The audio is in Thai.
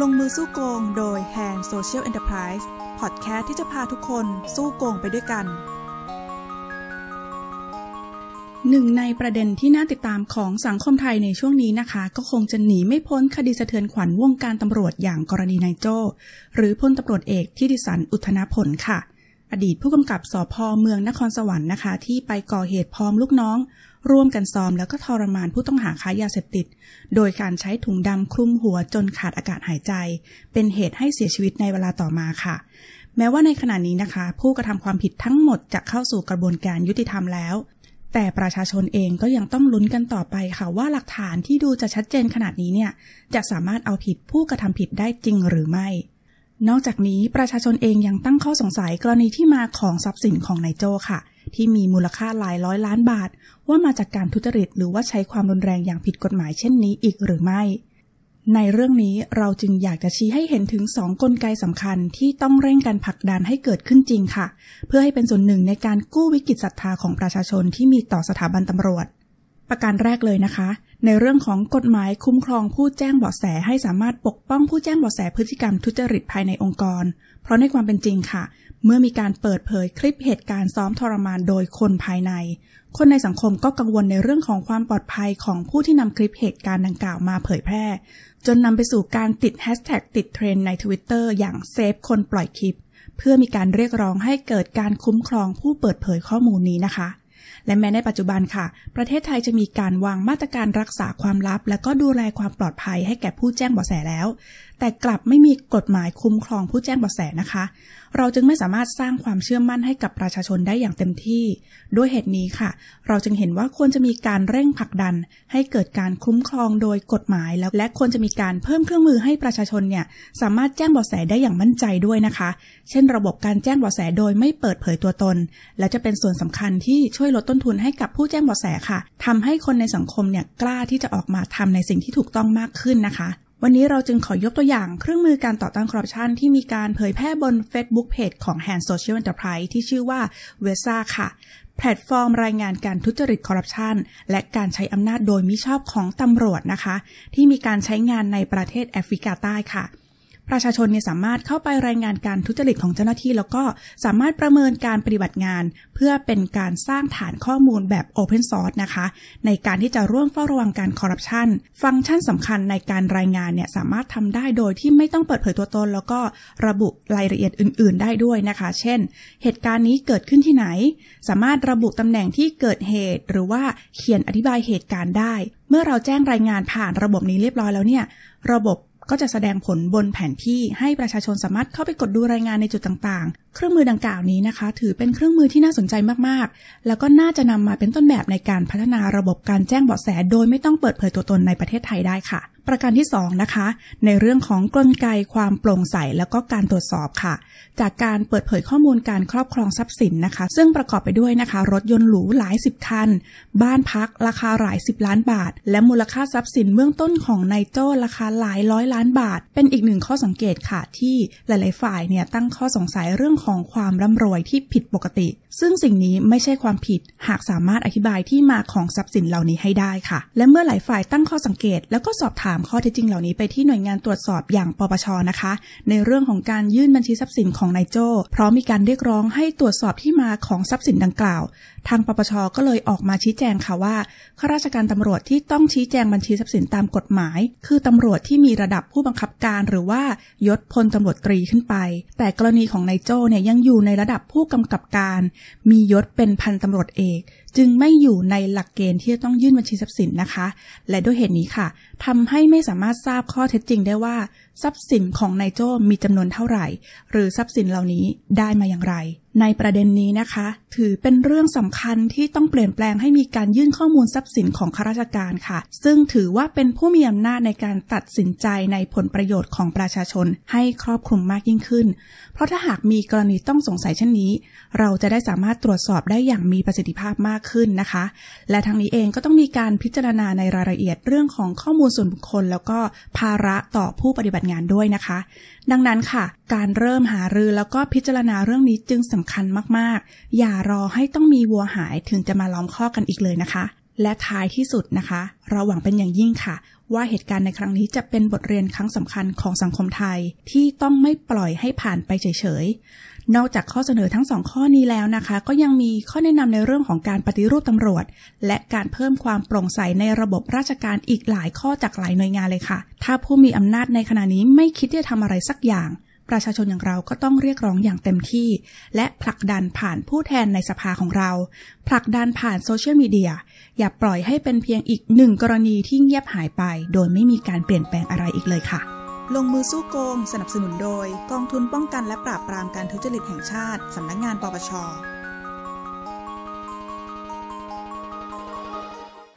ลงมือสู้โกงโดย Hand Social Enterprise พอดแคสต์ที่จะพาทุกคนสู้โกงไปด้วยกัน หนึ่งในประเด็นที่น่าติดตามของสังคมไทยในช่วงนี้นะคะ ก็คงจะหนีไม่พ้นคดีสะเทือนขวัญวงการตำรวจอย่างกรณีนายโจ้ หรือพลตำรวจเอกที่ดิสันอุทนาผลค่ะ อดีตผู้กำกับสพเมืองนครสวรรค์นะคะ ที่ไปก่อเหตุพร้อมลูกน้อง ร่วมกันซ้อมแล้วก็ทรมานผู้ต้องหาค้ายาเสพติด โดยการใช้ถุงดำคลุมหัวจนขาดอากาศหายใจ เป็นเหตุให้เสียชีวิตในเวลาต่อมาค่ะ แม้ว่าในขณะนี้นะคะ ผู้กระทำความผิดทั้งหมดจะเข้าสู่กระบวนการยุติธรรมแล้ว แต่ประชาชนเองก็ยังต้องลุ้นกันต่อไปค่ะว่าหลักฐานที่ดูจะชัดเจนขนาดนี้เนี่ยจะสามารถเอาผิดผู้กระทำผิดได้จริงหรือไม่นอกจากนี้ประชาชนเองยังตั้งข้อสงสัยกรณีที่มาของทรัพย์สินของนายโจค่ะ ที่มีมูลค่าหลายร้อยล้านบาท ว่ามาจากการทุจริตหรือว่าใช้ความรุนแรงอย่างผิดกฎหมายเช่นนี้อีกหรือไม่ ในเรื่องนี้เราจึงอยากจะชี้ให้เห็นถึงสองกลไกสำคัญที่ต้องเร่งการผลักดันให้เกิดขึ้นจริงค่ะ เพื่อให้เป็นส่วนหนึ่งในการกู้วิกฤตศรัทธาของประชาชนที่มีต่อสถาบันตำรวจ ประการแรกเลยนะคะ ในเรื่องของกฎหมายคุ้มครองผู้แจ้งเบาะแสให้สามารถปกป้องผู้แจ้งเบาะแสพฤติกรรมทุจริตภายในองค์กร เพราะในความเป็นจริงค่ะ เมื่อมีการเปิดเผยคลิปเหตุการณ์ซ้อมทรมานโดยคนภายใน คนในสังคมก็กังวลในเรื่องของความปลอดภัยของผู้ที่นำคลิปเหตุการณ์ดังกล่าวมาเผยแพร่ จนนำไปสู่การติดแฮชแท็กติดเทรนด์ในทวิตเตอร์อย่าง save คนปล่อยคลิป เพื่อมีการเรียกร้องให้เกิดการคุ้มครองผู้เปิดเผยข้อมูลนี้นะคะ และแม้ในปัจจุบันค่ะ ประเทศไทยจะมีการวางมาตรการรักษาความลับ และก็ดูแลความปลอดภัยให้แก่ผู้แจ้งเบาะแสแล้ว แต่กลับไม่มีกฎหมายคุ้มครองผู้แจ้งเบาะแสนะคะ เราจึงไม่สามารถสร้างความเชื่อมั่นให้กับประชาชนได้อย่างเต็มที่ ด้วยเหตุนี้ค่ะ เราจึงเห็นว่าควรจะมีการเร่งผลักดัน ให้เกิดการคุ้มครองโดยกฎหมายแล้วและควรจะมีการเพิ่มเครื่องมือให้ประชาชนเนี่ยสามารถแจ้งเบาะแสได้อย่างมั่นใจด้วยนะคะ เช่น ระบบการแจ้งเบาะแสโดยไม่เปิดเผยตัวตน และจะเป็นส่วนสำคัญที่ช่วยลดต้นทุนให้กับผู้แจ้งเบาะแสค่ะทำให้คนในสังคมเนี่ยกล้าที่จะออกมาทำในสิ่งที่ถูกต้องมากขึ้นนะคะ วันนี้เราจึงขอยกตัวอย่างเครื่องมือการต่อต้านคอร์รัปชันที่มีการเผยแพร่บน Facebook Page ของ Hand Social Enterprise ที่ชื่อว่า v e s a ค่ะแพลตฟอร์มรายงานการทุจริตคอร์รัปชันและการใช้อำนาจโดยมิชอบของตำรวจนะคะ ที่มีการใช้งานในประเทศแอฟริกาใต้ค่ะ ประชาชนเนี่ยสามารถเข้าไปรายงานการทุจริตของเจ้าหน้าที่ แล้วก็สามารถประเมินการปฏิบัติงาน เพื่อเป็นการสร้างฐานข้อมูลแบบ Open Source นะคะ ในการที่จะร่วมเฝ้าระวังการคอร์รัปชันฟังก์ชันสำคัญในการรายงานเนี่ยสามารถทำได้โดยที่ไม่ต้องเปิดเผยตัวตน แล้วก็ระบุรายละเอียดอื่น ๆ ได้ด้วยนะคะ เช่น เหตุการณ์นี้เกิดขึ้นที่ไหน สามารถระบุตำแหน่งที่เกิดเหตุ หรือว่าเขียนอธิบายเหตุการณ์ได้ เมื่อเราแจ้งรายงานผ่านระบบนี้เรียบร้อยแล้วเนี่ยระบบ ก็จะแสดงผลบนแผนที่ให้ประชาชนสามารถเข้าไปกดดูรายงานในจุดต่างๆ เครื่องมือดังกล่าวนี้นะคะ ถือเป็นเครื่องมือที่น่าสนใจมากๆ แล้วก็น่าจะนำมาเป็นต้นแบบในการพัฒนาระบบการแจ้งเบาะแส โดยไม่ต้องเปิดเผยตัวตนในประเทศไทยได้ค่ะ ประการที่2นะคะ ในเรื่องของกลไกความโปร่งใสแล้วก็การตรวจสอบค่ะ จากการเปิดเผยข้อมูลการครอบครองทรัพย์สินนะคะ ซึ่งประกอบไปด้วยนะคะ รถยนต์หรูหลายสิบคัน บ้านพักราคาหลายสิบล้านบาท และมูลค่าทรัพย์สินเบื้องต้นของนายโจ้ราคาหลายร้อยล้านบาท เป็นอีกหนึ่งข้อสังเกตค่ะ ที่หลาย ๆ ฝ่ายเนี่ยตั้งข้อสงสัยเรื่องของความร่ำรวยที่ผิดปกติ ซึ่งสิ่งนี้ไม่ใช่ความผิด หากสามารถอธิบายที่มาของทรัพย์สินเหล่านี้ให้ได้ค่ะ และเมื่อหลายฝ่ายตั้งข้อสังเกตแล้วก็สอบถามข้อเท็จจริงเหล่านี้ไปที่หน่วยงานตรวจสอบอย่างปปชนะคะ ในเรื่องของการยื่นบัญชีทรัพย์สินของนายโจ้พร้อมมีการเรียกร้องให้ตรวจสอบที่มาของทรัพย์สินดังกล่าว ทางปปชก็เลยออกมาชี้แจงค่ะว่าข้าราชการตำรวจที่ต้องชี้แจงบัญชีทรัพย์สินตามกฎหมาย คือตำรวจที่มีระดับผู้บังคับการหรือว่ายศพลตำรวจตรีขึ้นไป แต่กรณีของนายโจ้เนี่ยยังอยู่ในระดับผู้กำกับการ มียศเป็นพันตำรวจเอกจึงไม่อยู่ในหลักเกณฑ์ที่จะต้องยื่นบัญชีทรัพย์สินนะคะ และด้วยเหตุนี้ค่ะทำให้ไม่สามารถทราบข้อเท็จจริงได้ว่า ทรัพย์สินของนายโจ้มีจำนวนเท่าไหร่ หรือทรัพย์สินเหล่านี้ได้มาอย่างไร ในประเด็นนี้นะคะ ถือเป็นเรื่องสำคัญที่ต้องเปลี่ยนแปลงให้มีการยื่นข้อมูลทรัพย์สินของข้าราชการค่ะ ซึ่งถือว่าเป็นผู้มีอำนาจในการตัดสินใจในผลประโยชน์ของประชาชนให้ครอบคลุมมากยิ่งขึ้น เพราะถ้าหากมีกรณีต้องสงสัยเช่นนี้ เราจะได้สามารถตรวจสอบได้อย่างมีประสิทธิภาพมากขึ้นนะคะ และทางนี้เองก็ต้องมีการพิจารณาในรายละเอียดเรื่องของข้อมูลส่วนบุคคล แล้วก็ภาระต่อผู้ปฏิบัติงานด้วยนะคะ ดังนั้นค่ะ การเริ่มหารือแล้วก็พิจารณาเรื่องนี้จึงสำคัญมากๆ อย่ารอให้ต้องมีวัวหายถึงจะมาล้อมข้อกันอีกเลยนะคะ และท้ายที่สุดนะคะ เราหวังเป็นอย่างยิ่งค่ะ ว่าเหตุการณ์ในครั้งนี้จะเป็นบทเรียนครั้งสำคัญของสังคมไทยที่ต้องไม่ปล่อยให้ผ่านไปเฉยๆนอกจากข้อเสนอทั้งสองข้อนี้แล้วนะคะ ก็ยังมีข้อแนะนำในเรื่องของการปฏิรูปตำรวจ และการเพิ่มความโปร่งใสในระบบราชการอีกหลายข้อจากหลายหน่วยงานเลยค่ะ ถ้าผู้มีอำนาจในขณะนี้ไม่คิดที่จะทำอะไรสักอย่าง ประชาชนอย่างเราก็ต้องเรียกร้องอย่างเต็มที่ และผลักดันผ่านผู้แทนในสภาของเรา ผลักดันผ่านโซเชียลมีเดีย อย่าปล่อยให้เป็นเพียงอีกหนึ่งกรณีที่เงียบหายไป โดยไม่มีการเปลี่ยนแปลงอะไรอีกเลยค่ะ ลงมือสู้โกง สนับสนุนโดย กองทุนป้องกันและปราบปรามการทุจริตแห่งชาติ สำนักงงานปปช